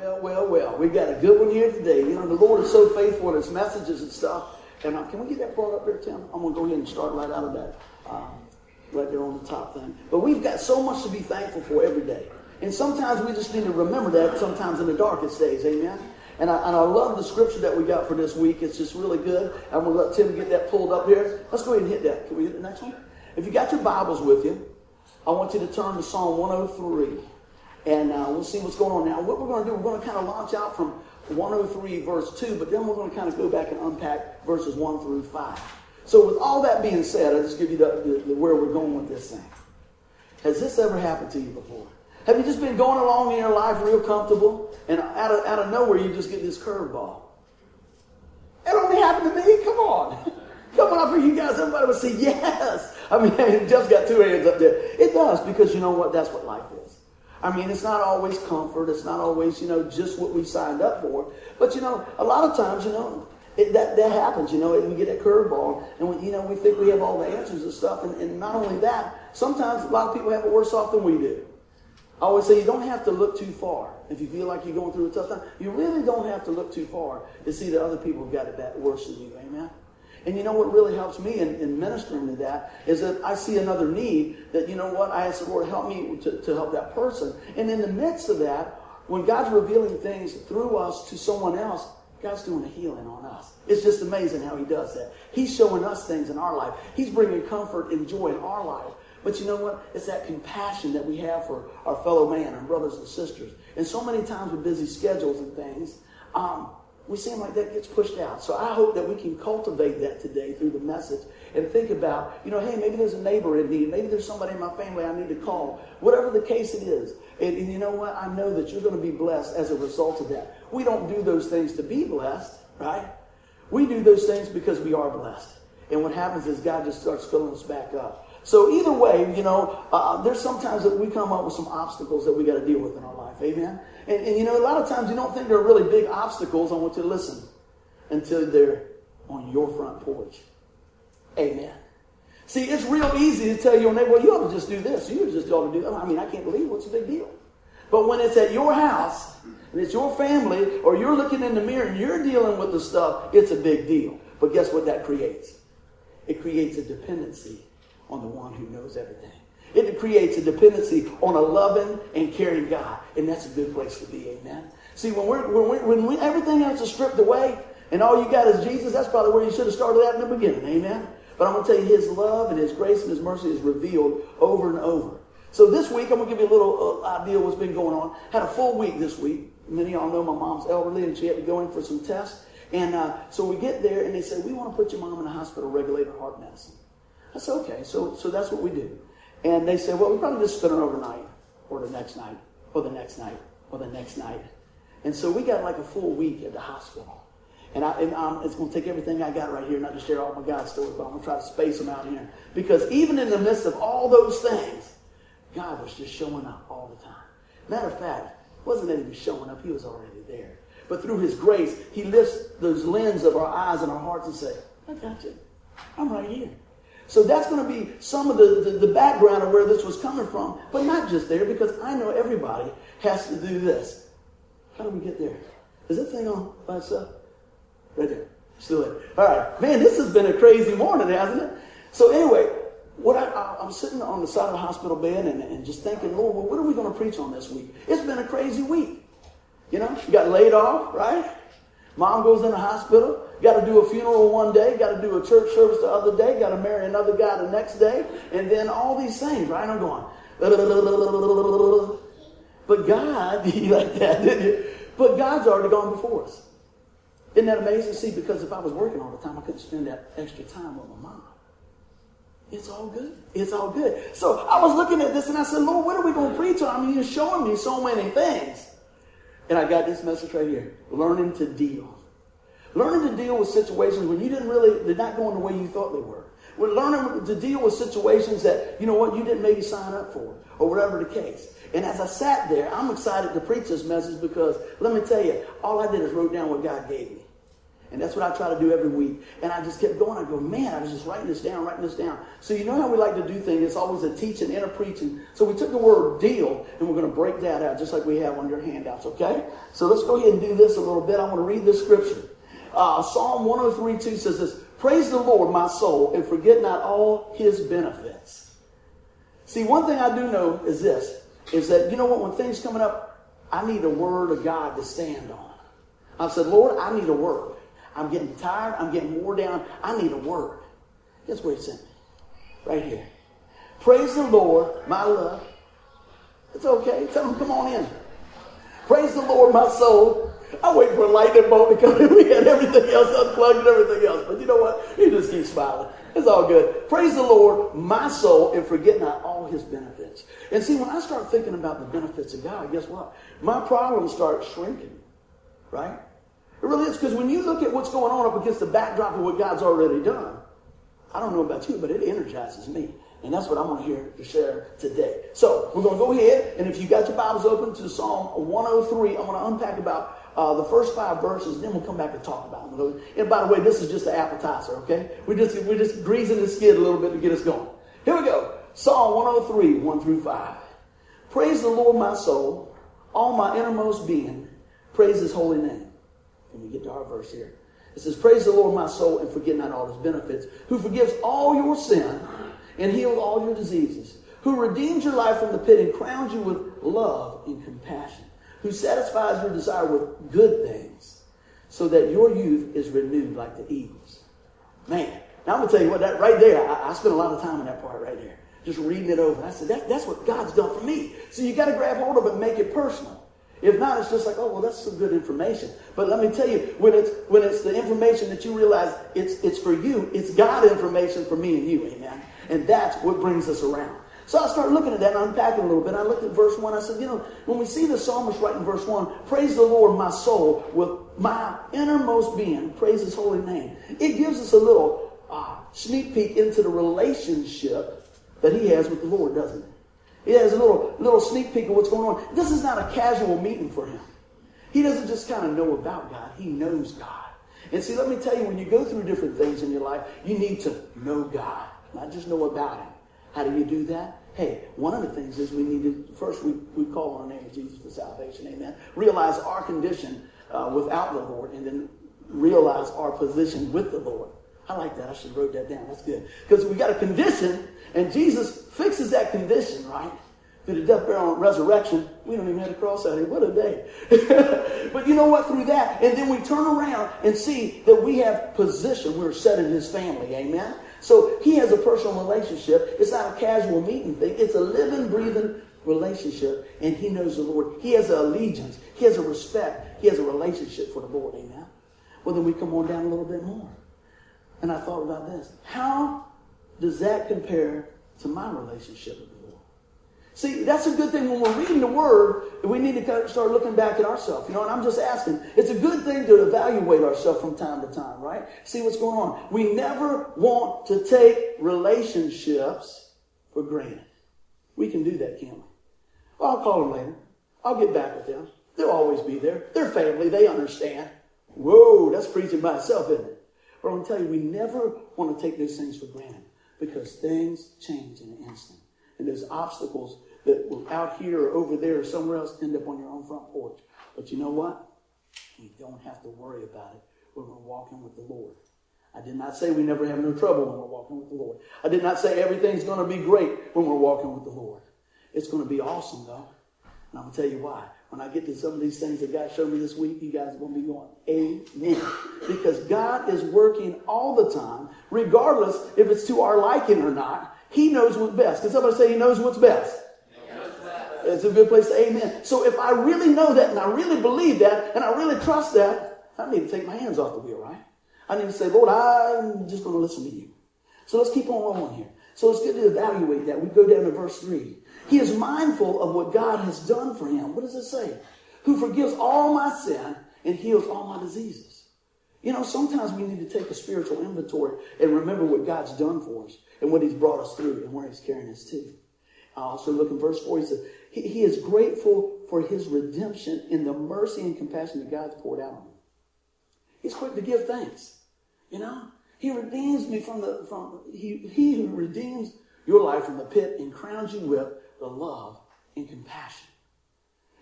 Well, well, well. We got a good one here today. You know, the Lord is so faithful in His messages and stuff. And uh, can we get that brought up there, Tim? I'm going to go ahead and start right out of that, um, right there on the top thing. But we've got so much to be thankful for every day. And sometimes we just need to remember that sometimes in the darkest days. Amen? And I, and I love the scripture that we got for this week. It's just really good. I'm going to let Tim get that pulled up here. Let's go ahead and hit that. Can we hit the next one? If you got your Bibles with you, I want you to turn to Psalm 103. And uh, we'll see what's going on now. What we're going to do, we're going to kind of launch out from 103 verse 2, but then we're going to kind of go back and unpack verses 1 through 5. So with all that being said, I'll just give you the, the, the, where we're going with this thing. Has this ever happened to you before? Have you just been going along in your life real comfortable, and out of, out of nowhere you just get this curveball? It only happened to me? Come on. Come on up you guys. Everybody would say, yes. I mean, Jeff's got two hands up there. It does, because you know what? That's what life is. I mean, it's not always comfort. It's not always, you know, just what we signed up for. But, you know, a lot of times, you know, it, that, that happens, you know, we get that curveball. And, we, you know, we think we have all the answers and stuff. And, and not only that, sometimes a lot of people have it worse off than we do. I always say you don't have to look too far. If you feel like you're going through a tough time, you really don't have to look too far to see that other people have got it worse than you. Amen? And you know what really helps me in, in, ministering to that is that I see another need that, you know what, I ask the Lord, help me to, to help that person. And in the midst of that, when God's revealing things through us to someone else, God's doing a healing on us. It's just amazing how He does that. He's showing us things in our life. He's bringing comfort and joy in our life. But you know what? It's that compassion that we have for our fellow man, our brothers and sisters. And so many times with busy schedules and things, um, we seem like that gets pushed out. So I hope that we can cultivate that today through the message and think about, you know, hey, maybe there's a neighbor in need. Maybe there's somebody in my family I need to call. Whatever the case it is. And, and you know what? I know that you're going to be blessed as a result of that. We don't do those things to be blessed, right? We do those things because we are blessed. And what happens is God just starts filling us back up. So either way, you know, uh, there's sometimes that we come up with some obstacles that we got to deal with in our life. Amen. And, and, you know, a lot of times you don't think they're really big obstacles. I want you to listen until they're on your front porch. Amen. See, it's real easy to tell your neighbor, well, you ought to just do this. You just ought to do that. I mean, I can't believe what's a big deal. But when it's at your house and it's your family, or you're looking in the mirror and you're dealing with the stuff, it's a big deal. But guess what that creates? It creates a dependency on the one who knows everything. It creates a dependency on a loving and caring God. And that's a good place to be. Amen. See, when, we're, when, we when we, everything else is stripped away and all you got is Jesus, that's probably where you should have started at in the beginning. Amen. But I'm going to tell you, His love and His grace and His mercy is revealed over and over. So this week, I'm going to give you a little uh, idea what's been going on. Had a full week this week. Many of y'all know my mom's elderly and she had to go in for some tests. And uh, so we get there and they say, we want to put your mom in the hospital, regulate her heart medicine. I said, okay. So, so that's what we do. And they said, well, we're probably just spend it overnight or the next night or the next night or the next night. And so we got like a full week at the hospital. And, I, and um, it's going to take everything I got right here, not to share all my God stories, but I'm going to try to space them out here. Because even in the midst of all those things, God was just showing up all the time. Matter of fact, wasn't that he was showing up, he was already there. But through his grace, he lifts those lens of our eyes and our hearts and say, I got you. I'm right here. So that's going to be some of the, the, the, background of where this was coming from. But not just there, because I know everybody has to do this. How do we get there? Is that thing on by itself? Right there. Still there. All right. Man, this has been a crazy morning, hasn't it? So anyway, what I, am sitting on the side of the hospital bed and, and just thinking, Lord, well, what are we going to preach on this week? It's been a crazy week. You know, you got laid off, right? Mom goes in the hospital. Got to do a funeral one day, got to do a church service the other day, got to marry another guy the next day, and then all these things, right? I'm going, but God, you like that, didn't you? But God's already gone before us. Isn't that amazing? See, because if I was working all the time, I couldn't spend that extra time with my mom. It's all good. It's all good. So I was looking at this and I said, Lord, what are we going to preach on? I mean, you're showing me so many things. And I got this message right here learning to deal. Learning to deal with situations when you didn't really, they're not going the way you thought they were. We're learning to deal with situations that, you know what, you didn't maybe sign up for, or whatever the case. And as I sat there, I'm excited to preach this message because let me tell you, all I did is wrote down what God gave me. And that's what I try to do every week. And I just kept going. I go, man, I was just writing this down, writing this down. So you know how we like to do things. It's always a teaching and a preaching. So we took the word deal and we're going to break that out just like we have on your handouts, okay? So let's go ahead and do this a little bit. I want to read this scripture. Uh, Psalm 103 2 says this Praise the Lord, my soul, and forget not all his benefits. See, one thing I do know is this is that, you know what, when things coming up, I need a word of God to stand on. I said, Lord, I need a word. I'm getting tired. I'm getting wore down. I need a word. Guess where it's in? Right here. Praise the Lord, my love. It's okay. Tell them, come on in. Praise the Lord, my soul. I wait for a lightning bolt to come in. We had everything else unplugged and everything else. But you know what? He just keeps smiling. It's all good. Praise the Lord, my soul, and forget not all his benefits. And see, when I start thinking about the benefits of God, guess what? My problems start shrinking. Right? It really is because when you look at what's going on up against the backdrop of what God's already done, I don't know about you, but it energizes me. And that's what I'm going to hear to share today. So we're going to go ahead, and if you got your Bibles open to Psalm 103, I'm going to unpack about uh, the first five verses, then we'll come back and talk about them. And by the way, this is just an appetizer, okay? We just we're just greasing the skid a little bit to get us going. Here we go. Psalm 103, 1 through 5. Praise the Lord, my soul, all my innermost being. Praise his holy name. Let me get to our verse here. It says, Praise the Lord, my soul, and forget not all his benefits, who forgives all your sin and heals all your diseases, who redeems your life from the pit and crowns you with love and compassion, who satisfies your desire with good things, so that your youth is renewed like the eagles. Man, now I'm going to tell you what, that right there, I, I spent a lot of time in that part right there, just reading it over. I said, that, that's what God's done for me. So you got to grab hold of it and make it personal. If not, it's just like, oh well, that's some good information. But let me tell you, when it's when it's the information that you realize it's it's for you, it's God information for me and you, amen. And that's what brings us around. So I started looking at that and unpacking a little bit. I looked at verse one. I said, you know, when we see the psalmist writing verse one, praise the Lord, my soul, with my innermost being, praise His holy name. It gives us a little uh, sneak peek into the relationship that He has with the Lord, doesn't it? He has a little, little sneak peek of what's going on. This is not a casual meeting for him. He doesn't just kind of know about God, he knows God. And see, let me tell you, when you go through different things in your life, you need to know God, not just know about him. How do you do that? Hey, one of the things is we need to, first, we, we call on the name of Jesus for salvation, amen. Realize our condition uh, without the Lord, and then realize our position with the Lord. I like that. I should have wrote that down. That's good. Because we got a condition, and Jesus fixes that condition, right? Through the death, burial, and resurrection. We don't even have the cross out here. What a day. but you know what? Through that, and then we turn around and see that we have position. We're set in his family. Amen? So he has a personal relationship. It's not a casual meeting thing. It's a living, breathing relationship. And he knows the Lord. He has an allegiance. He has a respect. He has a relationship for the Lord. Amen? Well, then we come on down a little bit more. And I thought about this. How does that compare to my relationship with? See, that's a good thing when we're reading the Word, we need to start looking back at ourselves. You know, and I'm just asking. It's a good thing to evaluate ourselves from time to time, right? See what's going on. We never want to take relationships for granted. We can do that, can't we? Well, I'll call them later. I'll get back with them. They'll always be there. They're family. They understand. Whoa, that's preaching by itself, isn't it? But I'm going to tell you, we never want to take those things for granted because things change in an instant. And there's obstacles that will out here or over there or somewhere else end up on your own front porch. But you know what? We don't have to worry about it when we're walking with the Lord. I did not say we never have no trouble when we're walking with the Lord. I did not say everything's going to be great when we're walking with the Lord. It's going to be awesome, though. And I'm going to tell you why. When I get to some of these things that God showed me this week, you guys are going to be going, Amen. Because God is working all the time, regardless if it's to our liking or not. He knows what's best. Can somebody say He knows what's best? It's a good place to amen. So if I really know that and I really believe that and I really trust that, I need to take my hands off the wheel, right? I need to say, Lord, I'm just going to listen to you. So let's keep on rolling here. So it's good to evaluate that. We go down to verse 3. He is mindful of what God has done for him. What does it say? Who forgives all my sin and heals all my diseases. You know, sometimes we need to take a spiritual inventory and remember what God's done for us and what he's brought us through and where he's carrying us to. Uh, also look in verse 4, he says, he, he is grateful for his redemption in the mercy and compassion that God's poured out on him. He's quick to give thanks. You know? He redeems me from the from he he who redeems your life from the pit and crowns you with the love and compassion.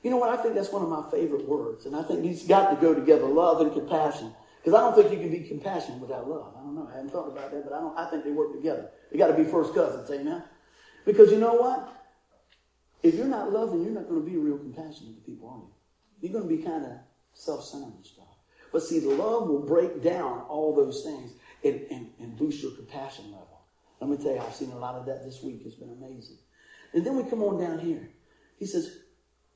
You know what? I think that's one of my favorite words. And I think these got to go together, love and compassion. Because I don't think you can be compassionate without love. I don't know. I haven't thought about that, but I don't I think they work together. They got to be first cousins, amen? Because you know what? If you're not loving, you're not going to be real compassionate to people, are you? You're going to be kind of self-centered and stuff. But see, the love will break down all those things and, and, and boost your compassion level. Let me tell you, I've seen a lot of that this week. It's been amazing. And then we come on down here. He says,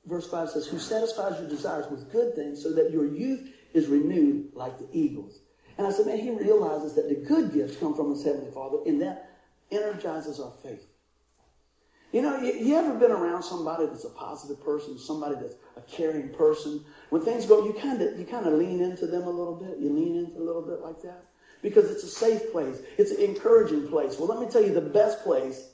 verse 5 says, Who satisfies your desires with good things so that your youth is renewed like the eagles. And I said, Man, he realizes that the good gifts come from his Heavenly Father, and that energizes our faith. You know, you, you, ever been around somebody that's a positive person, somebody that's a caring person? When things go, you kind of you kind of lean into them a little bit. You lean into a little bit like that because it's a safe place. It's an encouraging place. Well, let me tell you, the best place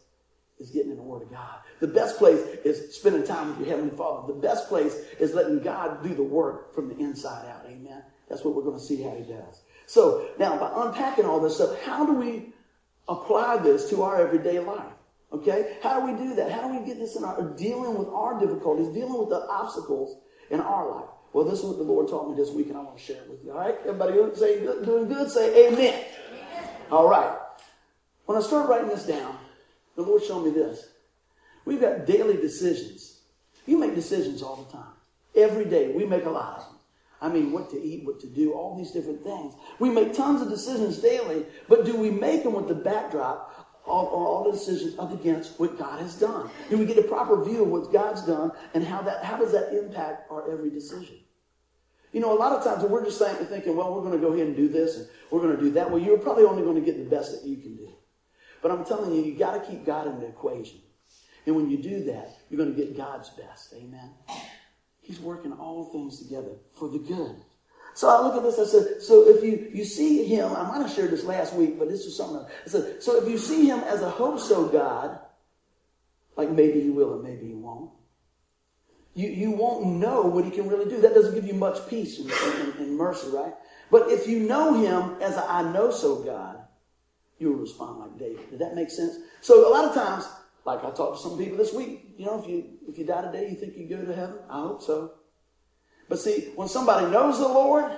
is getting in the Word of God. The best place is spending time with your Heavenly Father. The best place is letting God do the work from the inside out. Amen. That's what we're going to see how He does. So now, by unpacking all this stuff, how do we apply this to our everyday life? Okay? How do we do that? How do we get this in our dealing with our difficulties, dealing with the obstacles in our life? Well, this is what the Lord taught me this week, and I want to share it with you. All right? Everybody say good, doing good? Say amen. amen. All right. When I started writing this down, the Lord showed me this. We've got daily decisions. You make decisions all the time. Every day, we make a lot of them. I mean, what to eat, what to do, all these different things. We make tons of decisions daily, but do we make them with the backdrop all, all the decisions up against what God has done? Do we get a proper view of what God's done and how that how does that impact our every decision? You know, a lot of times we're just thinking, well, we're going to go ahead and do this and we're going to do that. Well, you're probably only going to get the best that you can do. But I'm telling you, you got to keep God in the equation. And when you do that, you're going to get God's best. Amen. He's working all things together for the good. So I look at this, I said, so if you, you see him, I might have shared this last week, but this is something. I said, so if you see him as a hope so God, like maybe he will and maybe he won't, you, you won't know what he can really do. That doesn't give you much peace and, and, and mercy, right? But if you know him as a I know so God, you'll respond like David. Did that make sense? So a lot of times, like I talked to some people this week, you know, if you if you die today, you think you go to heaven? I hope so. But see, when somebody knows the Lord,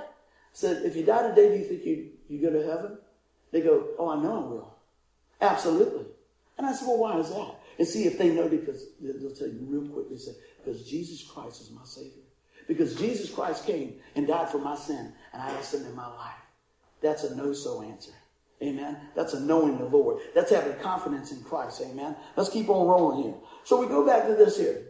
said, if you die today, do you think you, you go to heaven? They go, Oh, I know I will. Absolutely. And I said, Well, why is that? And see if they know because they'll tell you real quick. They say, Because Jesus Christ is my Savior. Because Jesus Christ came and died for my sin, and I have sin in my life. That's a no so answer. Amen. That's a knowing the Lord. That's having confidence in Christ. Amen. Let's keep on rolling here. So we go back to this here.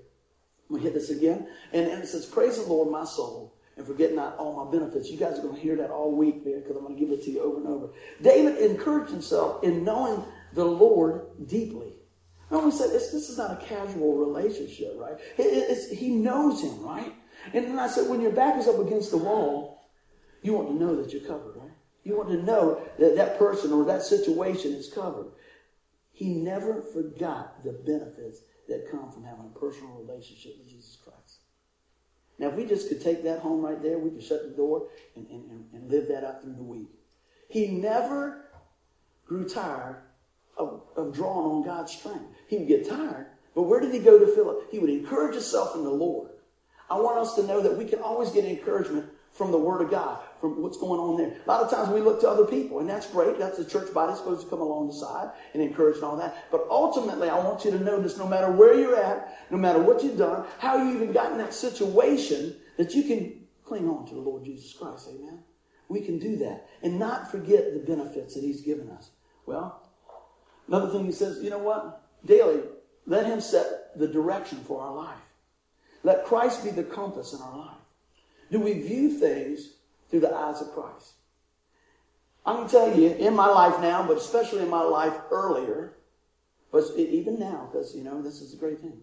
We hit this again. And, and it says, Praise the Lord, my soul, and forget not all my benefits. You guys are going to hear that all week there because I'm going to give it to you over and over. David encouraged himself in knowing the Lord deeply. And we said, this, this is not a casual relationship, right? It, he knows him, right? And then I said, when your back is up against the wall, you want to know that you're covered, right? You want to know that that person or that situation is covered. He never forgot the benefits that come from having a personal relationship with Jesus Christ. Now, if we just could take that home right there, we could shut the door and, and, and live that out through the week. He never grew tired of, of drawing on God's strength. He would get tired, but where did he go to fill it? He would encourage himself in the Lord. I want us to know that we can always get encouragement from the Word of God, from what's going on there. A lot of times we look to other people, and that's great. That's the church body supposed to come along the side and encourage and all that. But ultimately, I want you to notice no matter where you're at, no matter what you've done, how you even got in that situation, that you can cling on to the Lord Jesus Christ. Amen. We can do that and not forget the benefits that He's given us. Well, another thing He says, you know what? Daily, let Him set the direction for our life. Let Christ be the compass in our life. Do we view things through the eyes of Christ? I can tell you in my life now, but especially in my life earlier, but even now, because, you know, this is a great thing.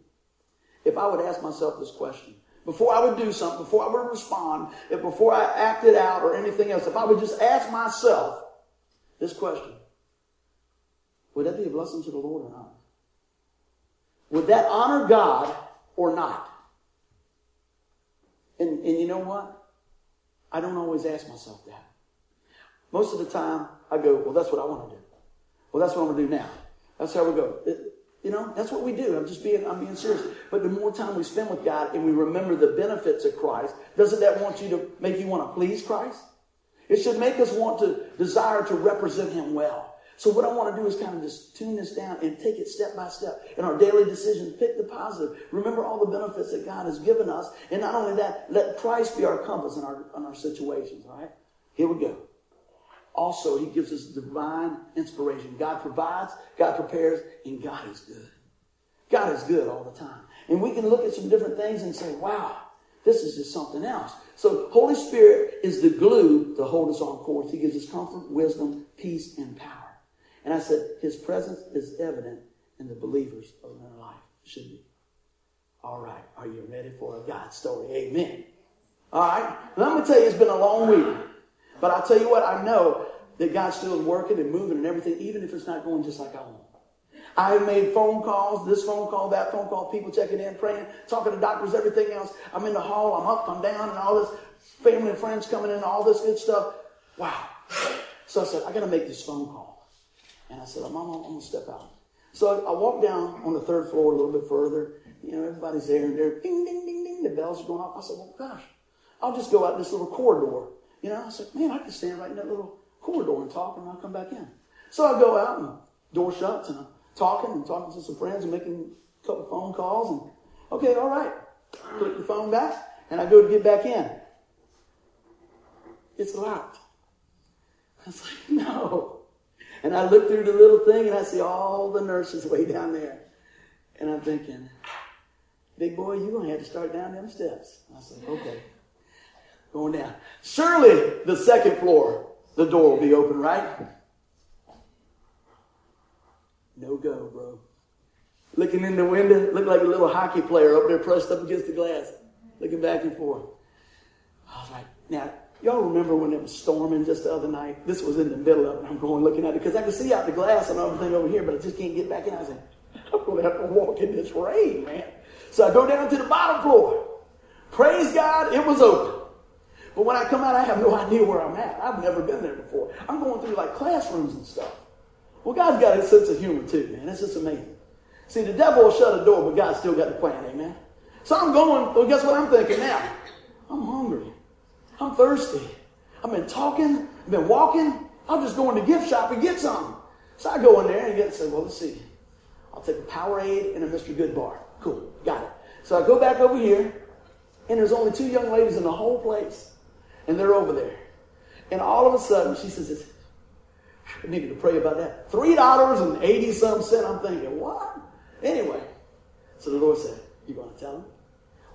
If I would ask myself this question, before I would do something, before I would respond, if before I acted out or anything else, if I would just ask myself this question, would that be a blessing to the Lord or not? Would that honor God or not? And, and you know what? I don't always ask myself that. most of the time I go, well, that's what I want to do. Well, that's what I'm going to do now. That's how we go. It, you know, that's what we do. I'm just being, I'm being serious. But the more time we spend with God and we remember the benefits of Christ, doesn't that want you to make you want to please Christ? It should make us want to desire to represent Him well. So what I want to do is kind of just tune this down and take it step by step. In our daily decisions, pick the positive. Remember all the benefits that God has given us. And not only that, let Christ be our compass in our, in our situations, all right? Here we go. Also, he gives us divine inspiration. God provides, God prepares, and God is good. God is good all the time. And we can look at some different things and say, wow, this is just something else. So Holy Spirit is the glue to hold us on course. He gives us comfort, wisdom, peace, and power. And I said, His presence is evident in the believers of our life. Should be. All right. Are you ready for a God story? Amen. All right. Going to tell you, it's been a long week. But I'll tell you what, I know that God still working and moving and everything, even if it's not going just like I want. I made phone calls, this phone call, that phone call, people checking in, praying, talking to doctors, everything else. I'm in the hall, I'm up, I'm down, and all this family and friends coming in, all this good stuff. Wow. So I said, I got to make this phone call. And I said, I'm going to step out. So I, walked down on the third floor a little bit further. You know, everybody's there and they're ding, ding, ding, ding. The bells are going off. I said, well, gosh, I'll just go out this little corridor. You know, I said, man, I can stand right in that little corridor and talk and I'll come back in. So I go out and door shuts and I'm talking and talking to some friends and making a couple phone calls and, okay, all right. Put the phone back and I go to get back in. It's locked. I was like, no. And I look through the little thing and I see all the nurses way down there. And I'm thinking, big boy, you're going to have to start down them steps. I said, okay. Going down. Surely the second floor, the door will be open, right? No go, bro. Looking in the window, looked like a little hockey player up there pressed up against the glass, looking back and forth. I was like, now, Y'all remember when it was storming just the other night? This was in the middle of it. I'm going looking at it because I can see out the glass and everything over here, but I just can't get back in. I said, I'm going to have to walk in this rain, man. So I go down to the bottom floor. Praise God, it was open. But when I come out, I have no idea where I'm at. I've never been there before. I'm going through like classrooms and stuff. Well, God's got his sense of humor too, man. It's just amazing. See, the devil will shut a door, but God's still got the plan, amen. So I'm going, well, guess what I'm thinking now? I'm hungry. I'm thirsty. I've been talking, I've been walking. I'm just going to the gift shop and get something. So I go in there and get say, well, let's see. I'll take a Powerade and a Mr. Goodbar. Cool, got it. So I go back over here, and there's only two young ladies in the whole place, and they're over there. And all of a sudden, she says, I needed to pray about that. Three dollars and eighty some cent. I'm thinking, what? Anyway, so the Lord said, You going to tell them?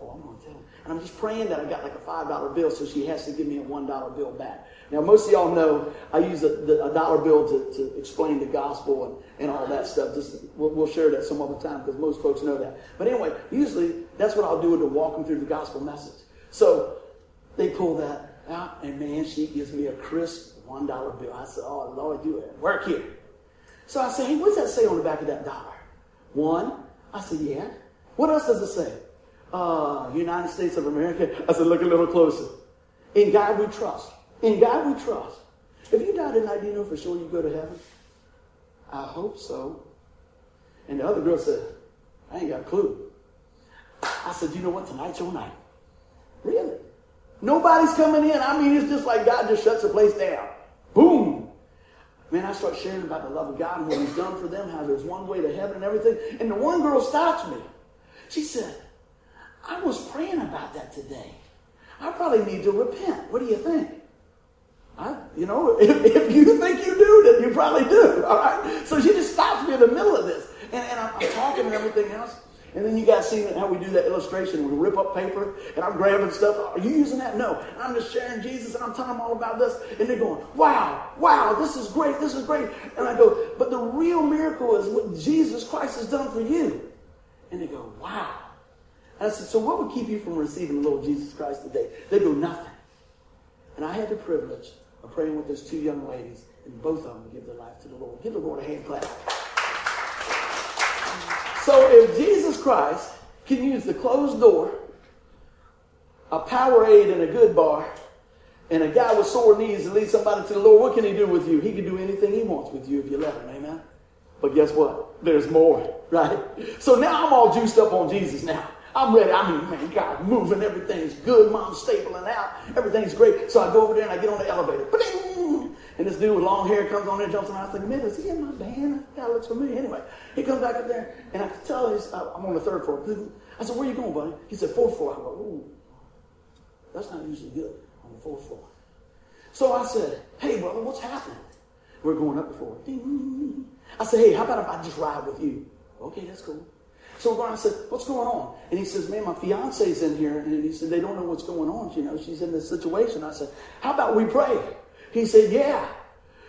Oh, I'm going to tell them. And I'm just praying that I got like a $5 bill so she has to give me a $1 bill back. Now, most of y'all know I use a, a dollar bill to, to explain the gospel and, and all that stuff. Just, we'll, we'll share that some other time because most folks know that. But anyway, usually that's what I'll do to walk them through the gospel message. So they pull that out, and man, she gives me a crisp $1 bill. I said, Oh, Lord, you at work here. So I said, Hey, what's that say on the back of that dollar? One. I said, Yeah. What else does it say? Uh, United States of America. I said, look a little closer. In God we trust. In God we trust. If you die tonight, do you know for sure you go to heaven? I hope so. And the other girl said, I ain't got a clue. I said, you know what? Tonight's your night. Really? Nobody's coming in. I mean, it's just like God just shuts the place down. Boom. Man, I start sharing about the love of God and what He's done for them, how there's one way to heaven and everything. And the one girl stops me. She said, I was praying about that today. I probably need to repent. What do you think? I, you know, if, if, you think you do, then you probably do. All right. So she just stops me in the middle of this, and, and I'm, I'm, talking and everything else. And then you guys see how we do that illustration. We rip up paper, and I'm grabbing stuff. Are you using that? No. I'm just sharing Jesus, and I'm telling them all about this. And they're going, "Wow, wow, this is great. This is great." And I go, "But the real miracle is what Jesus Christ has done for you." And they go, "Wow." I said, So what would keep you from receiving the Lord Jesus Christ today? They do Nothing. And I had the privilege of praying with those two young ladies, and both of them give their life to the Lord. Give the Lord a hand clap. So if Jesus Christ can use the closed door, a power Powerade, and a good bar, And a guy with sore knees to lead somebody to the Lord, what can he do with you? He can do anything he wants with you if you let him. Amen. But guess what? There's more, right? So now I'm all juiced up on Jesus now. I'm ready. I mean, man, God moving, everything's good. Mom's stabling out. Everything's great. So I go over there and I get on the elevator. Ding. And this dude with long hair comes on there, jumps around. I was like, man, is he in my band? That looks familiar. Anyway, he comes back up there, and I can tell he's, uh, I'm on the third floor. I said, where you going, buddy? He said, fourth floor. I go, ooh, that's not usually good on the fourth floor. So I said, hey, brother, what's happening? We're going up the floor. I said, hey, how about if I just ride with you? Okay, that's cool. So I said, what's going on? And he says, man, my fiance's in here. And he said, they don't know what's going on. You know, she's in this situation. I said, how about we pray? He said, yeah.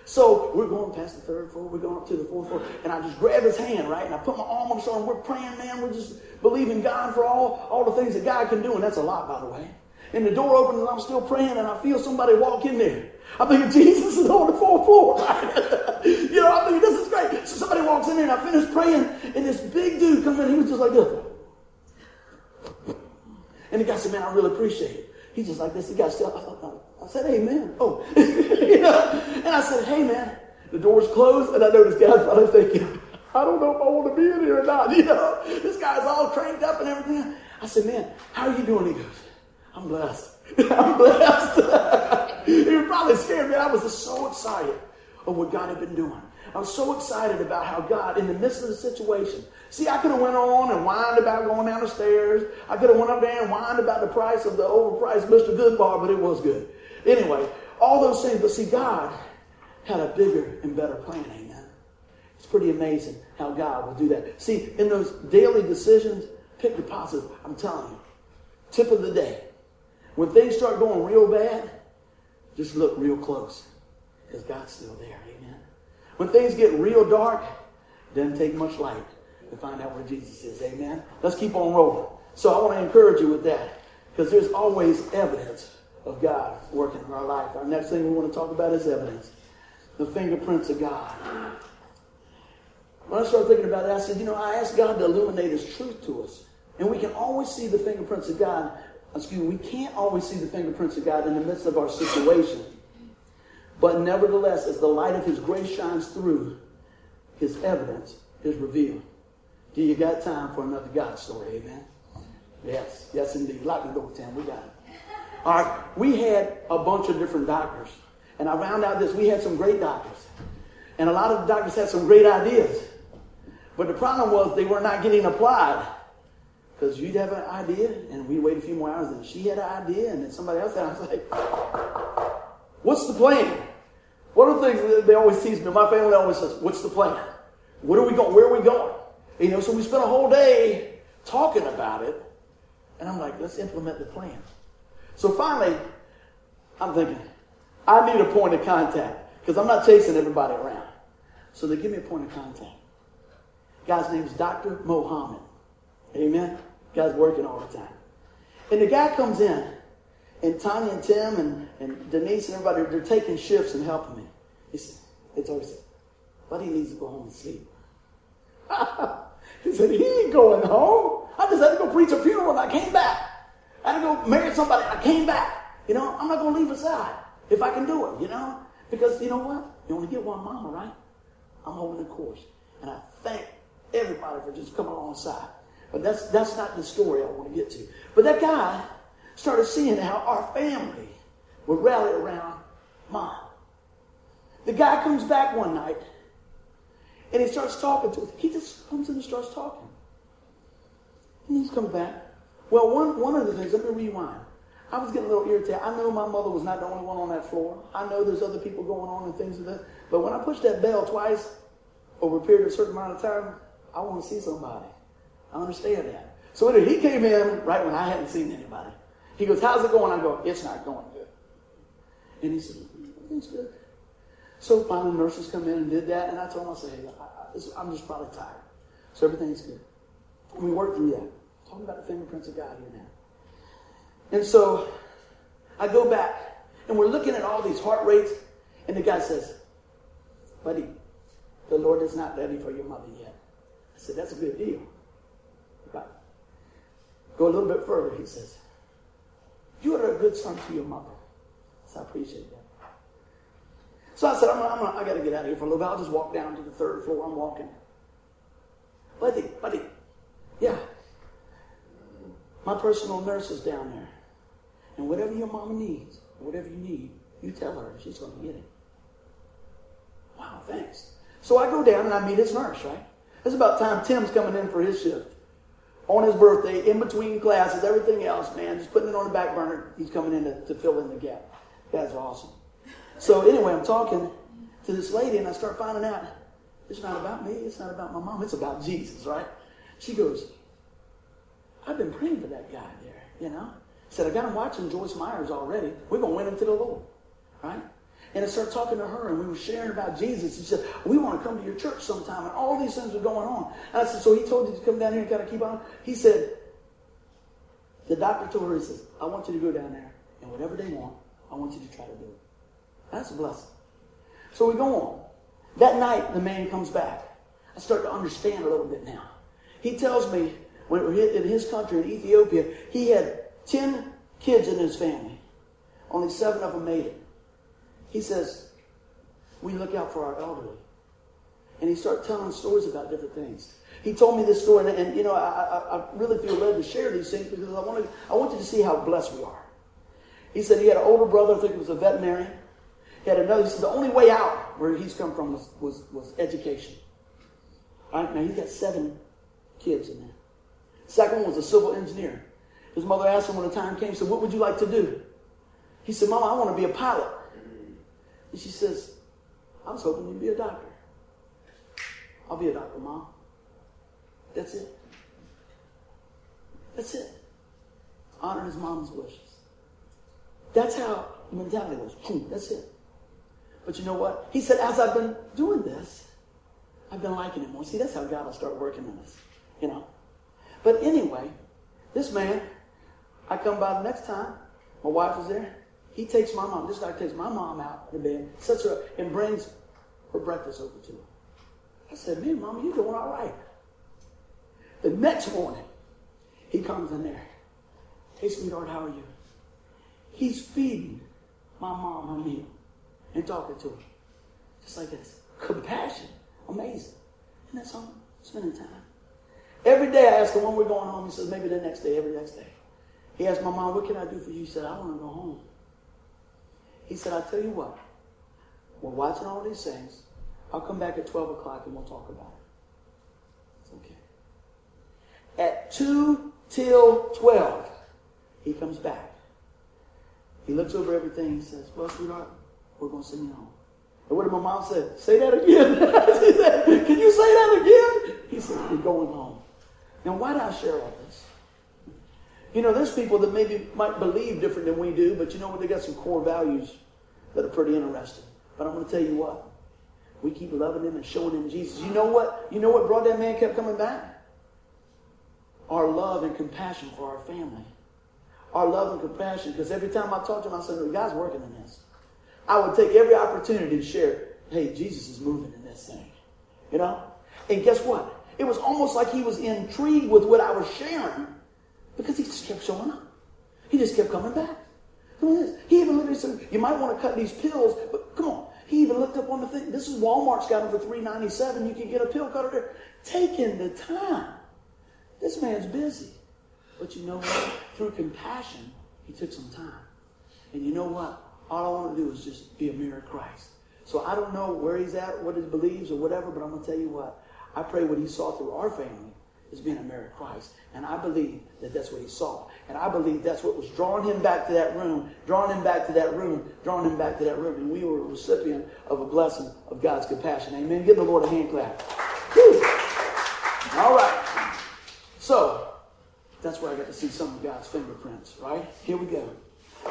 So we're going past the third floor, we're going up to the fourth floor, and I just grab his hand, right? And I put my arm on his and we're praying, man. We're just believing God for all, all the things that God can do, and that's a lot, by the way. And the door opened and I'm still praying, and I feel somebody walk in there. I'm thinking, Jesus is on the fourth floor, right? you know, I'm thinking, this is great. So somebody walks in there, and I finish praying, and this big dude comes in, he was just like this. And the guy said, man, I really appreciate it. He's just like this. The guy still, I said, Amen. Oh, you know, and I said, Hey, man, the door's closed, and I this guy's probably thinking, I don't know if I want to be in here or not. You know, this guy's all cranked up and everything. I said, Man, how are you doing? He goes, I'm blessed. I'm blessed. he was probably scared, man. I was just so excited of what God had been doing. I was so excited about how God, in the midst of the situation, see, I could have went on and whined about going down the stairs. I could have went up there and whined about the price of the overpriced Mr. Goodbar, but it was good. Anyway, all those things. But see, God had a bigger and better plan. Amen. It's pretty amazing how God will do that. See, in those daily decisions, pick the positive. I'm telling you. Tip of the day. When things start going real bad, just look real close. Because God's still there. Amen. When things get real dark, doesn't take much light to find out where Jesus is. Amen. Let's keep on rolling. So I want to encourage you with that. Because there's always evidence of God working in our life. Our next thing we want to talk about is evidence. The fingerprints of God. When I started thinking about that, I said, you know, I asked God to illuminate His truth to us. And we can always see the fingerprints of God. Excuse me, we can't always see the fingerprints of God in the midst of our situation. But nevertheless, as the light of His grace shines through, His evidence is revealed. Do you got time for another God story? Amen. Yes, yes, indeed. Lock the door, Tim. We got it. All right, we had a bunch of different doctors. And I found out this we had some great doctors. And a lot of the doctors had some great ideas. But the problem was they were not getting applied. Because you'd have an idea, and we'd wait a few more hours, and she had an idea, and then somebody else had. I was like, what's the plan? One of the things that they always tease me, my family always says, what's the plan? What are we going? Where are we going? You know, so we spent a whole day talking about it, and I'm like, let's implement the plan. So finally, I'm thinking, I need a point of contact because I'm not chasing everybody around. So they give me a point of contact. Guy's name is Dr. Mohammed. Amen. Guy's working all the time. And the guy comes in, and Tanya and Tim and, and Denise and everybody, they're taking shifts and helping me. He said, it's always said, but he needs to go home and sleep. he said, he ain't going home. I just had to go preach a funeral and I came back. I had to go marry somebody. I came back. You know, I'm not going to leave aside if I can do it, you know? Because you know what? You only get one mama, right? I'm holding the course. And I thank everybody for just coming alongside. But that's, that's not the story I want to get to. But that guy started seeing how our family would rally around mom. The guy comes back one night and he starts talking to us. He just comes in and starts talking. And he comes back. Well, one, one of the things, let me rewind. I was getting a little irritated. I know my mother was not the only one on that floor. I know there's other people going on and things like that. But when I pushed that bell twice over a period of a certain amount of time, I want to see somebody. I understand that. So anyway, he came in right when I hadn't seen anybody. He goes, how's it going? I go, it's not going good. And he said, it's good. So finally nurses come in and did that. And I told him, I said, hey, I'm just probably tired. So everything's good. We worked through that talking about the fingerprints of God here now. And so I go back, and we're looking at all these heart rates, and the guy says, Buddy, the Lord is not ready for your mother yet. I said, That's a good deal. Go a little bit further, he says, You are a good son to your mother. So I appreciate that. So I said, I'm, I'm, I got to get out of here for a little bit. I'll just walk down to the third floor. I'm walking. Buddy, buddy, yeah. My personal nurse is down there. And whatever your mama needs, whatever you need, you tell her. She's going to get it. Wow, thanks. So I go down and I meet his nurse, right? It's about time Tim's coming in for his shift. On his birthday, in between classes, everything else, man, just putting it on the back burner. He's coming in to, to fill in the gap. That's awesome. So anyway, I'm talking to this lady and I start finding out it's not about me, it's not about my mom, it's about Jesus, right? She goes, I've been praying for that guy there, you know? Said, I got him watching Joyce Myers already. We're going to win him to the Lord, right? And I started talking to her, and we were sharing about Jesus. He said, We want to come to your church sometime. And all these things were going on. And I said, So he told you to come down here and kind of keep on? He said, The doctor told her, He says, I want you to go down there, and whatever they want, I want you to try to do it. That's a blessing. So we go on. That night, the man comes back. I start to understand a little bit now. He tells me, when in his country, in Ethiopia, he had 10 kids in his family. Only seven of them made it. He says, we look out for our elderly. And he started telling stories about different things. He told me this story, and, and you know, I, I, I, really feel led to share these things because I want, to, I want you to see how blessed we are. He said he had an older brother, I think he was a veterinarian. He had another, he said the only way out where he's come from was, was, was education. All right, now he's got seven kids in there. Second one was a civil engineer. His mother asked him when the time came, said, What would you like to do? He said, Mama, I want to be a pilot. And she says, I was hoping you'd be a doctor. I'll be a doctor, Mom. That's it. That's it. Honor his mom's wishes. That's how mentality was. That's it. But you know what? He said, as I've been doing this, I've been liking it more. See, that's how God will start working in us. You know? But anyway, this man, I come by the next time, my wife was there. He takes my mom, this guy takes my mom out the bed, sets her up, and brings her breakfast over to her. I said, man, mama, you're doing all right. The next morning, he comes in there. Hey, sweetheart, how are you? He's feeding my mom her meal and talking to her. Just like this. Compassion. Amazing. And that's all. Spending time. Every day I ask him when we're going home. He says, maybe the next day, every next day. He asked my mom, what can I do for you? He said, I want to go home. He said, I'll tell you what. We're watching all these things. I'll come back at 12 o'clock and we'll talk about it. It's okay. At 2 till 12, he comes back. He looks over everything. He says, well, sweetheart, we're going to send you home. And what did my mom say? Say that again. she said, Can you say that again? He said, We're going home. Now, why do I share all this? You know, there's people that maybe might believe different than we do, but you know what? They got some core values that are pretty interesting. But I'm going to tell you what. We keep loving him and showing him Jesus. You know what? You know what brought that man kept coming back? Our love and compassion for our family. Our love and compassion. Because every time I talked to him, I say, God's working in this. I would take every opportunity to share, hey, Jesus is moving in this thing. You know? And guess what? It was almost like he was intrigued with what I was sharing because he just kept showing up. He just kept coming back. He even literally said, you might want to cut these pills, but come on. He even looked up on the thing. This is Walmart's got them for three ninety seven. You can get a pill cutter there. Taking the time. This man's busy. But you know what? Through compassion, he took some time. And you know what? All I want to do is just be a mirror of Christ. So I don't know where he's at, what he believes, or whatever, but I'm going to tell you what. I pray what he saw through our family is being a mirror of Christ. And I believe that that's what he saw. And I believe that's what was drawing him back to that room, drawing him back to that room, drawing him back to that room. And we were a recipient of a blessing of God's compassion. Amen. Give the Lord a hand clap. Whew. All right. So, that's where I got to see some of God's fingerprints, right? Here we go.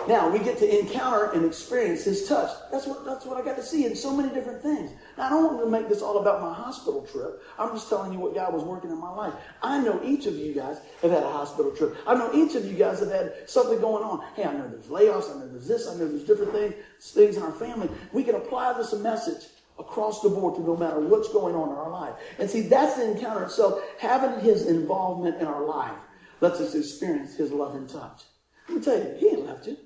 Now we get to encounter and experience His touch. That's what that's what I got to see in so many different things. Now I don't want to make this all about my hospital trip. I'm just telling you what God was working in my life. I know each of you guys have had a hospital trip. I know each of you guys have had something going on. Hey, I know there's layoffs. I know there's this. I know there's different things things in our family. We can apply this message across the board to no matter what's going on in our life. And see, that's the encounter itself. Having His involvement in our life lets us experience His love and touch. Let me tell you, he ain't left you.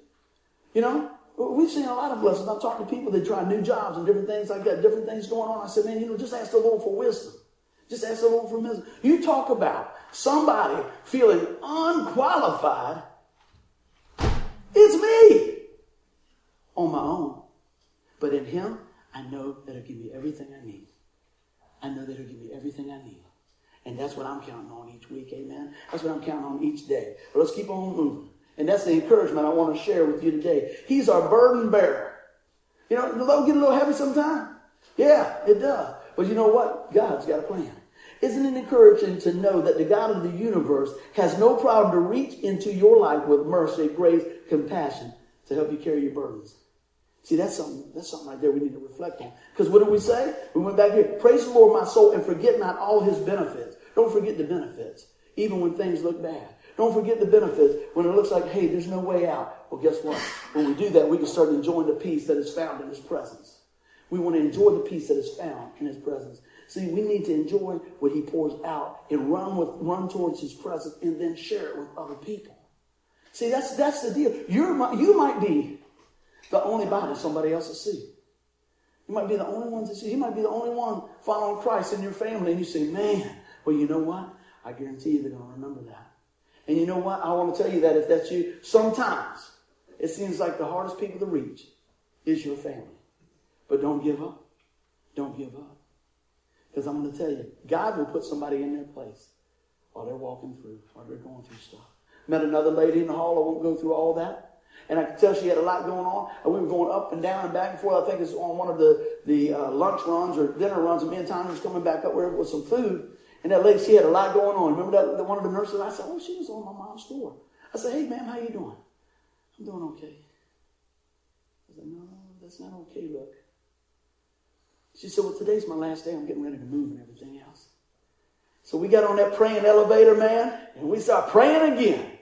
You know, we've seen a lot of blessings. I'm talking to people that try new jobs and different things like that, different things going on. I said, man, you know, just ask the Lord for wisdom. Just ask the Lord for wisdom. You talk about somebody feeling unqualified. It's me on my own. But in Him, I know that He'll give me everything I need. I know that He'll give me everything I need. And that's what I'm counting on each week, amen? That's what I'm counting on each day. But let's keep on moving. And that's the encouragement I want to share with you today. He's our burden bearer. You know, the load get a little heavy sometimes. Yeah, it does. But you know what? God's got a plan. Isn't it encouraging to know that the God of the universe has no problem to reach into your life with mercy, grace, compassion to help you carry your burdens? See, that's something, that's something right there we need to reflect on. Because what did we say? We went back here. Praise the Lord, my soul, and forget not all his benefits. Don't forget the benefits, even when things look bad. Don't forget the benefits when it looks like, hey, there's no way out. Well, guess what? When we do that, we can start enjoying the peace that is found in his presence. We want to enjoy the peace that is found in his presence. See, we need to enjoy what he pours out and run with run towards his presence and then share it with other people. See, that's that's the deal. You're you might be the only Bible somebody else will see. You might be the only one to see. You might be the only one following Christ in your family, and you say, "Man, well, you know what? I guarantee you they're going to remember that." And you know what? I want to tell you that if that's you, sometimes it seems like the hardest people to reach is your family. But don't give up. Don't give up. Because I'm going to tell you, God will put somebody in their place while they're walking through, while they're going through stuff. Met another lady in the hall. I won't go through all that. And I could tell she had a lot going on. And we were going up and down and back and forth. I think it's on one of the, the uh, lunch runs or dinner runs. And me and Tommy was coming back up where with some food. And that lady, she had a lot going on. Remember that, that one of the nurses? I said, oh, she was on my mom's floor. I said, hey, ma'am, how you doing? I'm doing okay. I said, no, that's not okay, look. She said, well, today's my last day. I'm getting ready to move and everything else. So we got on that praying elevator, man, and we start praying again.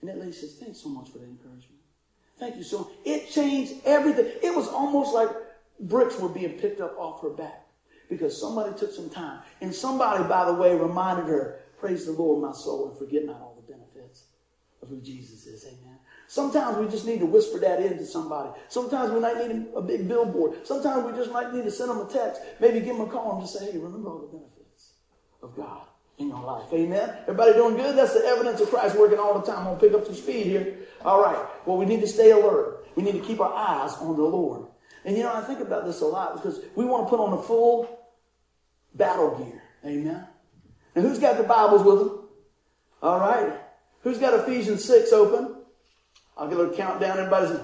And that lady says, thanks so much for the encouragement. Thank you so much. It changed everything. It was almost like bricks were being picked up off her back because somebody took some time. And somebody, by the way, reminded her, praise the Lord, my soul, and forget not all the benefits of who Jesus is. Amen. Sometimes we just need to whisper that into somebody. Sometimes we might need a big billboard. Sometimes we just might need to send them a text. Maybe give them a call and just say, hey, remember all the benefits of God in your life. Amen. Everybody doing good? That's the evidence of Christ working all the time. I'm going to pick up some speed here. All right. Well, we need to stay alert. We need to keep our eyes on the Lord. And you know, I think about this a lot because we want to put on the full battle gear. Amen. Now, who's got the Bibles with them? All right. Who's got Ephesians 6 open? I'll get a little countdown. Everybody's,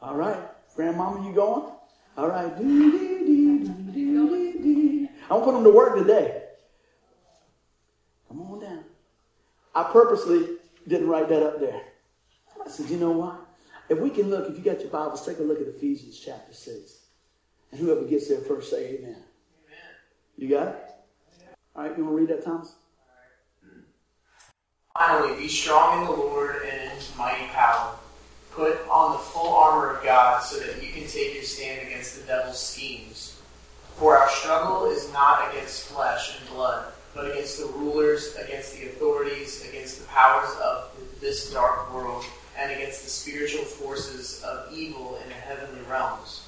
all right. Grandmama, you going? All right. I'm to put them to work today. Come on down. I purposely didn't write that up there. I said, you know what? If we can look, if you got your Bibles, take a look at Ephesians chapter 6. And whoever gets there first, say amen. You got it? All right, you want to read that, Thomas? Finally, be strong in the Lord and in his mighty power. Put on the full armor of God so that you can take your stand against the devil's schemes. For our struggle is not against flesh and blood, but against the rulers, against the authorities, against the powers of this dark world, and against the spiritual forces of evil in the heavenly realms.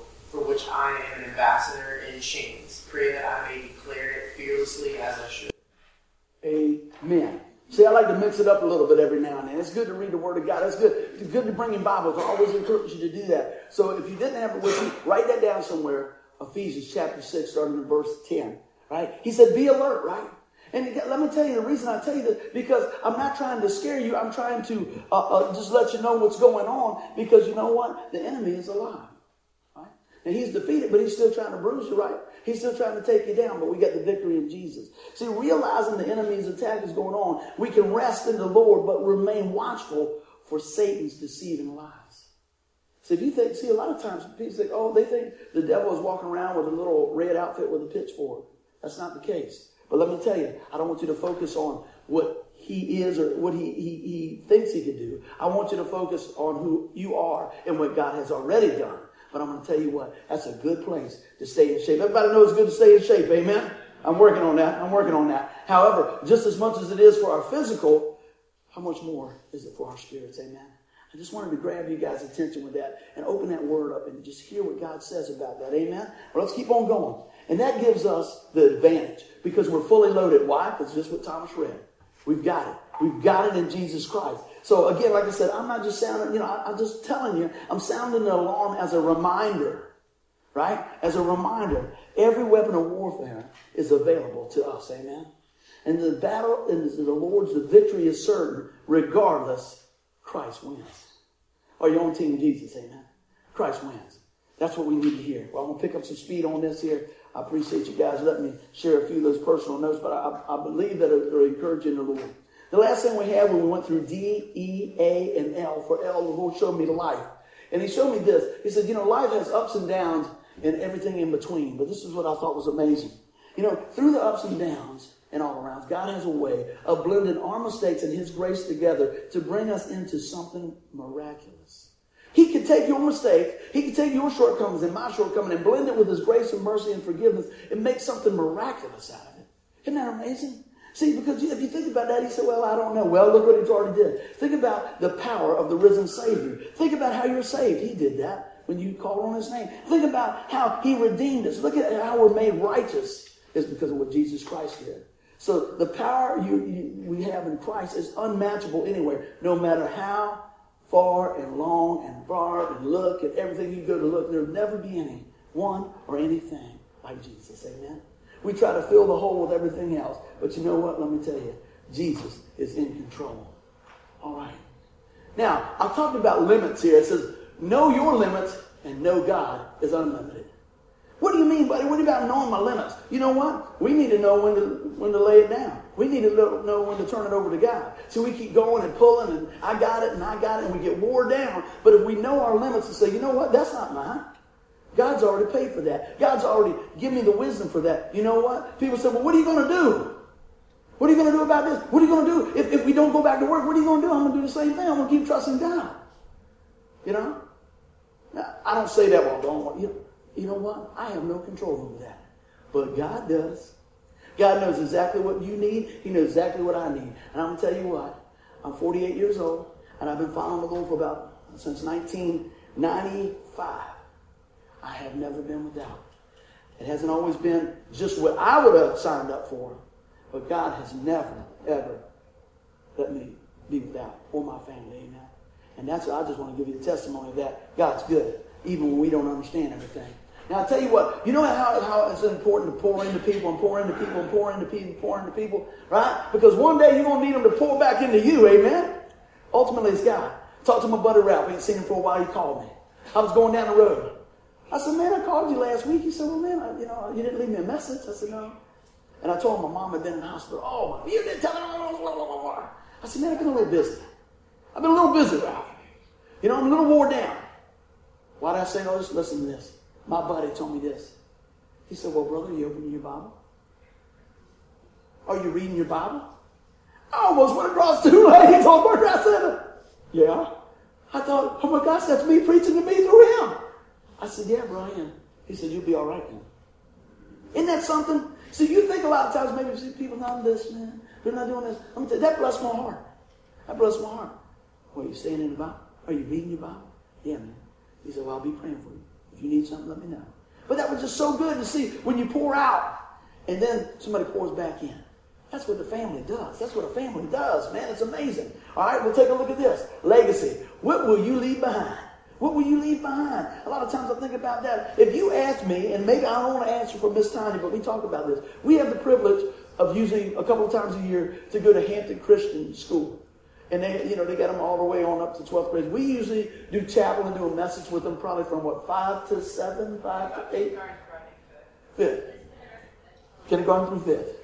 for which I am an ambassador in chains. Pray that I may declare it fearlessly as I should. Amen. See, I like to mix it up a little bit every now and then. It's good to read the Word of God. It's good. It's good to bring in Bibles. I always encourage you to do that. So if you didn't have it with you, write that down somewhere. Ephesians chapter 6, starting in verse 10, right? He said, be alert, right? And let me tell you the reason I tell you this because I'm not trying to scare you. I'm trying to uh, uh, just let you know what's going on because you know what? The enemy is alive. And he's defeated, but he's still trying to bruise you, right? He's still trying to take you down, but we got the victory in Jesus. See, realizing the enemy's attack is going on, we can rest in the Lord, but remain watchful for Satan's deceiving lies. See, if you think, see, a lot of times people think, oh, they think the devil is walking around with a little red outfit with a pitchfork. That's not the case. But let me tell you, I don't want you to focus on what he is or what he, he, he thinks he can do. I want you to focus on who you are and what God has already done. But I'm going to tell you what, that's a good place to stay in shape. Everybody knows it's good to stay in shape, amen? I'm working on that. I'm working on that. However, just as much as it is for our physical, how much more is it for our spirits, amen? I just wanted to grab you guys' attention with that and open that word up and just hear what God says about that, amen? Well, let's keep on going. And that gives us the advantage because we're fully loaded. Why? Because just what Thomas read. We've got it. We've got it in Jesus Christ. So again, like I said, I'm not just sounding, you know, I, am just telling you, I'm sounding the alarm as a reminder, right? As a reminder. Every weapon of warfare is available to us. Amen. And the battle in the Lord's, the victory is certain. Regardless, Christ wins. Are you on team Jesus? Amen. Christ wins. That's what we need to hear. Well, I'm going to pick up some speed on this here. I appreciate you guys letting me share a few of those personal notes, but I, I believe that they're encouraging the Lord. The last thing we had when we went through D, E, A, and L, for L, the Lord showed me the life. And he showed me this. He said, you know, life has ups and downs and everything in between. But this is what I thought was amazing. You know, through the ups and downs and all around, God has a way of blending our mistakes and his grace together to bring us into something miraculous. He could take your mistake, he could take your shortcomings and my shortcomings and blend it with his grace and mercy and forgiveness and make something miraculous out of it. Isn't that amazing? See, because if you think about that, he said, Well, I don't know. Well, look what he's already did. Think about the power of the risen Savior. Think about how you're saved. He did that when you called on his name. Think about how he redeemed us. Look at how we're made righteous is because of what Jesus Christ did. So the power you, you, we have in Christ is unmatchable anywhere, no matter how far and long and far and look and everything you go to look. There'll never be any one or anything like Jesus. Amen. We try to fill the hole with everything else. But you know what? Let me tell you, Jesus is in control. All right. Now, I talked about limits here. It says, know your limits and know God is unlimited. What do you mean, buddy? What about knowing my limits? You know what? We need to know when to, when to lay it down. We need to know when to turn it over to God. So we keep going and pulling, and I got it, and I got it, and we get wore down. But if we know our limits and say, you know what? That's not mine. God's already paid for that. God's already given me the wisdom for that. You know what? People say, well, what are you going to do? What are you going to do about this? What are you going to do if, if we don't go back to work? What are you going to do? I'm going to do the same thing. I'm going to keep trusting God. You know? Now, I don't say that while don't you. You know what? I have no control over that. But God does. God knows exactly what you need. He knows exactly what I need. And I'm going to tell you what. I'm 48 years old, and I've been following the Lord for about since 1995. I have never been without. It hasn't always been just what I would have signed up for, but God has never, ever let me be without or my family. Amen. And that's I just want to give you the testimony that God's good, even when we don't understand everything. Now I tell you what, you know how, how it's important to pour into people and pour into people and pour into people and pour into people, right? Because one day you're gonna need them to pour back into you, amen? Ultimately it's God. Talked to my buddy Ralph, I ain't seen him for a while, he called me. I was going down the road. I said, man, I called you last week. He said, well, man, I, you know, you didn't leave me a message. I said, no. And I told him my mom had been in the hospital. Oh, you didn't tell me. I said, man, I've been a little busy. I've been a little busy, Ralph. You know, I'm a little wore down. Why did I say all this? Listen to this. My buddy told me this. He said, well, brother, you opening your Bible? Are you reading your Bible? I almost went across two lanes on where I said, yeah. I thought, oh my gosh, that's me preaching to me through him. I said, Yeah, Brian. He said, You'll be all right then. Isn't that something? See, you think a lot of times maybe see people not this, man. They're not doing this. I'm tell that blessed my heart. That blessed my heart. Well, are you staying in the Bible? Are you reading your Bible? Yeah, man. He said, Well, I'll be praying for you. If you need something, let me know. But that was just so good to see when you pour out and then somebody pours back in. That's what the family does. That's what a family does, man. It's amazing. All right, we'll take a look at this. Legacy. What will you leave behind? What will you leave behind? A lot of times I think about that. If you ask me, and maybe I don't want to answer for Miss Tiny, but we talk about this. We have the privilege of using a couple of times a year to go to Hampton Christian School. And they, you know, they got them all the way on up to 12th grade. We usually do chapel and do a message with them probably from what, five to seven, five to eight? Fifth. Kindergarten through fifth.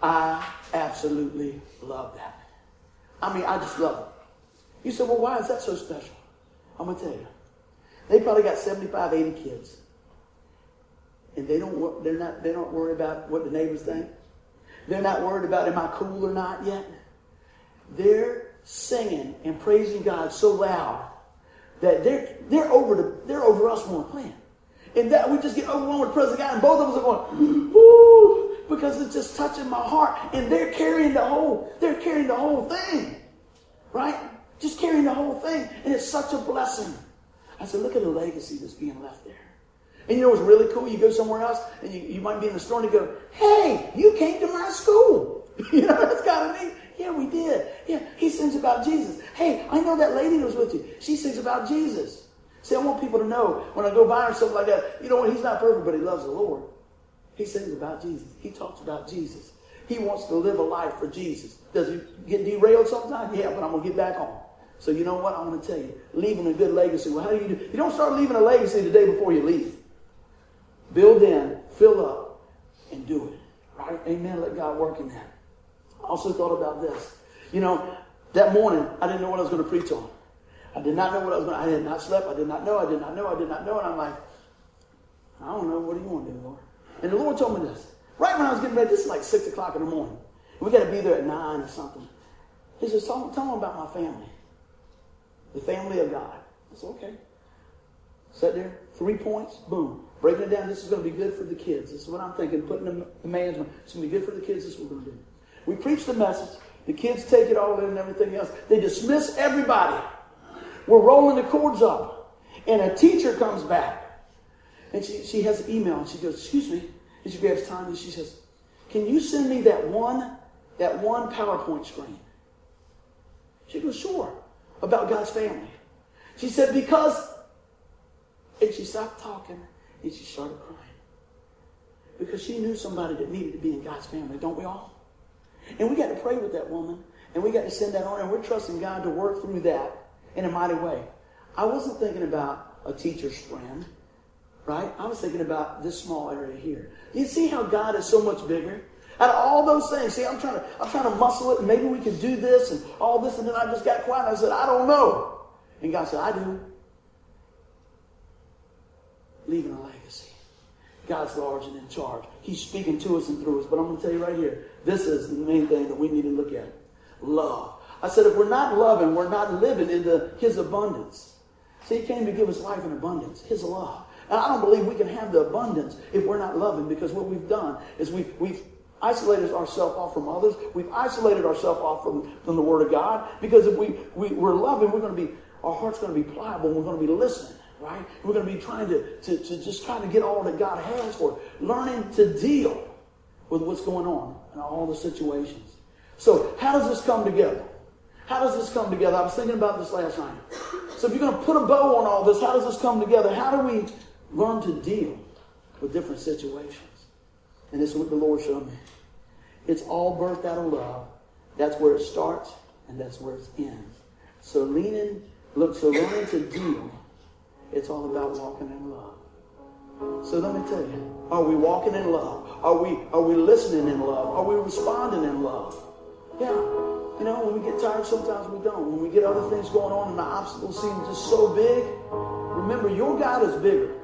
I absolutely love that. I mean, I just love it. You said, well, why is that so special? I'm going to tell you. They probably got 75, 80 kids. And they don't, they're not, they don't worry about what the neighbors think. They're not worried about am I cool or not yet. They're singing and praising God so loud that they're, they're, over, the, they're over us we're playing. And that we just get overwhelmed with the presence of God, and both of us are going, because it's just touching my heart. And they're carrying the whole, they're carrying the whole thing. Right? Just carrying the whole thing. And it's such a blessing. I said, look at the legacy that's being left there. And you know what's really cool? You go somewhere else and you, you might be in the store and you go, hey, you came to my school. you know, that's kind of neat. Yeah, we did. Yeah, he sings about Jesus. Hey, I know that lady that was with you. She sings about Jesus. See, I want people to know when I go by or something like that, you know what? He's not perfect, but he loves the Lord. He sings about Jesus. He talks about Jesus. He wants to live a life for Jesus. Does he get derailed sometimes? Yeah, but I'm going to get back on. So you know what? I'm going to tell you. Leaving a good legacy. Well, how do you do? You don't start leaving a legacy the day before you leave. Build in, fill up, and do it. Right? Amen. Let God work in that. I also thought about this. You know, that morning, I didn't know what I was going to preach on. I did not know what I was going to, I had not slept. I did not know. I did not know. I did not know. And I'm like, I don't know. What do you want to do, Lord? And the Lord told me this. Right when I was getting ready, this is like 6 o'clock in the morning. We got to be there at 9 or something. He says, tell them about my family. The family of God. I said, okay. Sat there, three points, boom. Breaking it down, this is going to be good for the kids. This is what I'm thinking, putting the, man's It's going to be good for the kids, this is what we're going to do. We preach the message. The kids take it all in and everything else. They dismiss everybody. We're rolling the cords up. And a teacher comes back. And she, she has an email and she goes, excuse me. And she grabs time and she says, can you send me that one, that one PowerPoint screen? She goes, sure. About God's family. She said, because, and she stopped talking and she started crying. Because she knew somebody that needed to be in God's family, don't we all? And we got to pray with that woman, and we got to send that on, and we're trusting God to work through that in a mighty way. I wasn't thinking about a teacher's friend, right? I was thinking about this small area here. You see how God is so much bigger? Out of all those things, see, I'm trying to, I'm trying to muscle it, maybe we can do this and all this, and then I just got quiet and I said, I don't know. And God said, I do. Leaving a legacy. God's large and in charge. He's speaking to us and through us. But I'm going to tell you right here, this is the main thing that we need to look at. Love. I said, if we're not loving, we're not living in the, His abundance. See, He came to give us life in abundance, His love. And I don't believe we can have the abundance if we're not loving because what we've done is we've, we've isolated ourselves off from others. We've isolated ourselves off from, from the Word of God because if we, we, we're loving, we're going to be, our heart's going to be pliable. We're going to be listening right? We're going to be trying to, to, to just try to get all that God has for us. Learning to deal with what's going on in all the situations. So, how does this come together? How does this come together? I was thinking about this last night. So, if you're going to put a bow on all this, how does this come together? How do we learn to deal with different situations? And this is what the Lord showed me. It's all birthed out of love. That's where it starts, and that's where it ends. So, leaning, look, so learning to deal it's all about walking in love. So let me tell you, are we walking in love? Are we are we listening in love? Are we responding in love? Yeah. You know, when we get tired, sometimes we don't. When we get other things going on and the obstacles seem just so big, remember your God is bigger.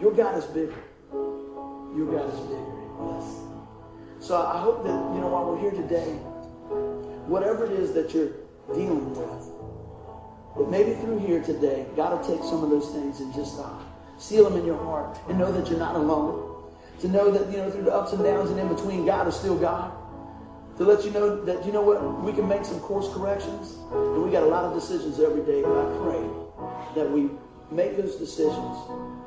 Your God is bigger. Your God is bigger. So I hope that, you know, while we're here today, whatever it is that you're dealing with, but maybe through here today, God will take some of those things and just uh, seal them in your heart and know that you're not alone. To know that, you know, through the ups and downs and in between, God is still God. To let you know that, you know what, we can make some course corrections. And we got a lot of decisions every day. But I pray that we make those decisions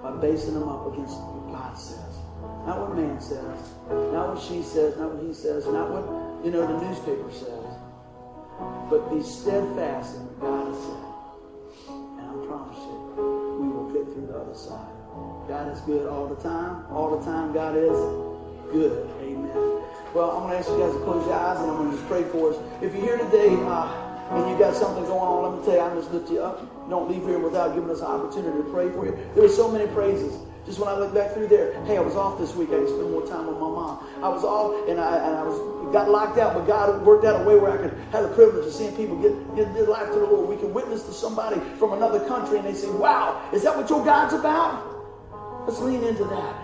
by basing them up against what God says. Not what man says. Not what she says. Not what he says. Not what, you know, the newspaper says. But be steadfast in what God has said promise you. We will get through the other side. God is good all the time. All the time, God is good. Amen. Well, I'm going to ask you guys to close your eyes and I'm going to just pray for us. If you're here today uh, and you got something going on, let me tell you, I'm just lift you up. Don't leave here without giving us an opportunity to pray for you. There are so many praises. Just when I look back through there, hey, I was off this week. I could spend more time with my mom. I was off and I, and I was got locked out, but God worked out a way where I could have the privilege of seeing people get, get their life to the Lord. We can witness to somebody from another country and they say, wow, is that what your God's about? Let's lean into that.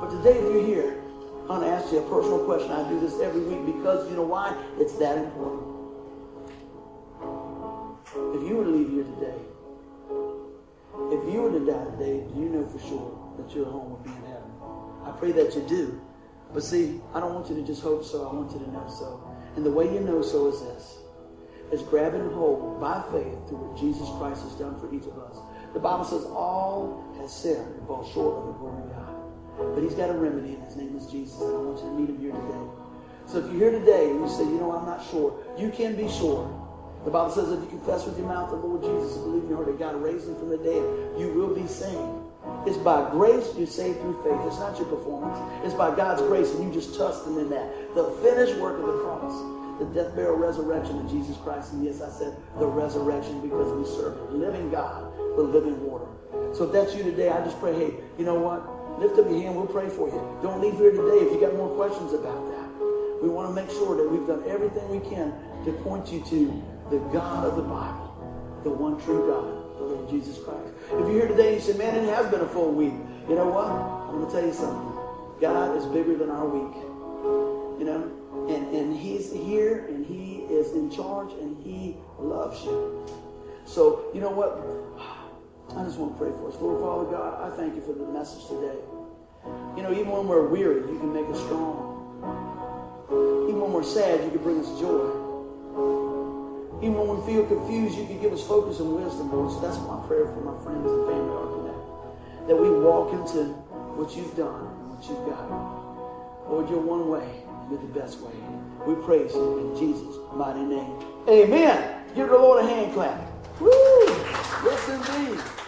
But today, if you're here, I'm to ask you a personal question. I do this every week because you know why? It's that important. If you were to leave here today, if you were to die today, do you know for sure that your home would be in heaven? I pray that you do. But see, I don't want you to just hope so. I want you to know so. And the way you know so is this. Is grabbing hold by faith through what Jesus Christ has done for each of us. The Bible says all has sinned and fall short of the glory of God. But he's got a remedy, and his name is Jesus, and I want you to meet him here today. So if you're here today and you say, you know, I'm not sure, you can be sure. The Bible says if you confess with your mouth the Lord Jesus believe in your heart that God raised him from the dead, you will be saved. It's by grace you're saved through faith. It's not your performance. It's by God's grace, and you just trust Him in that. The finished work of the cross, the death, burial, resurrection of Jesus Christ. And yes, I said the resurrection because we serve the living God, the living water. So if that's you today, I just pray, hey, you know what? Lift up your hand. We'll pray for you. Don't leave here today if you got more questions about that. We want to make sure that we've done everything we can to point you to the God of the Bible, the one true God the Lord Jesus Christ. If you're here today and you say, man, it has been a full week, you know what? I'm going to tell you something. God is bigger than our week. You know? And, and He's here and He is in charge and He loves you. So, you know what? I just want to pray for us. Lord Father God, I thank you for the message today. You know, even when we're weary, you can make us strong. Even when we're sad, you can bring us joy. Even when we feel confused, you can give us focus and wisdom, Lord. So that's my prayer for my friends and family are today. That we walk into what you've done and what you've got. Lord, you're one way. You're the best way. We praise you in Jesus' mighty name. Amen. Give the Lord a hand clap. Woo! Yes, indeed.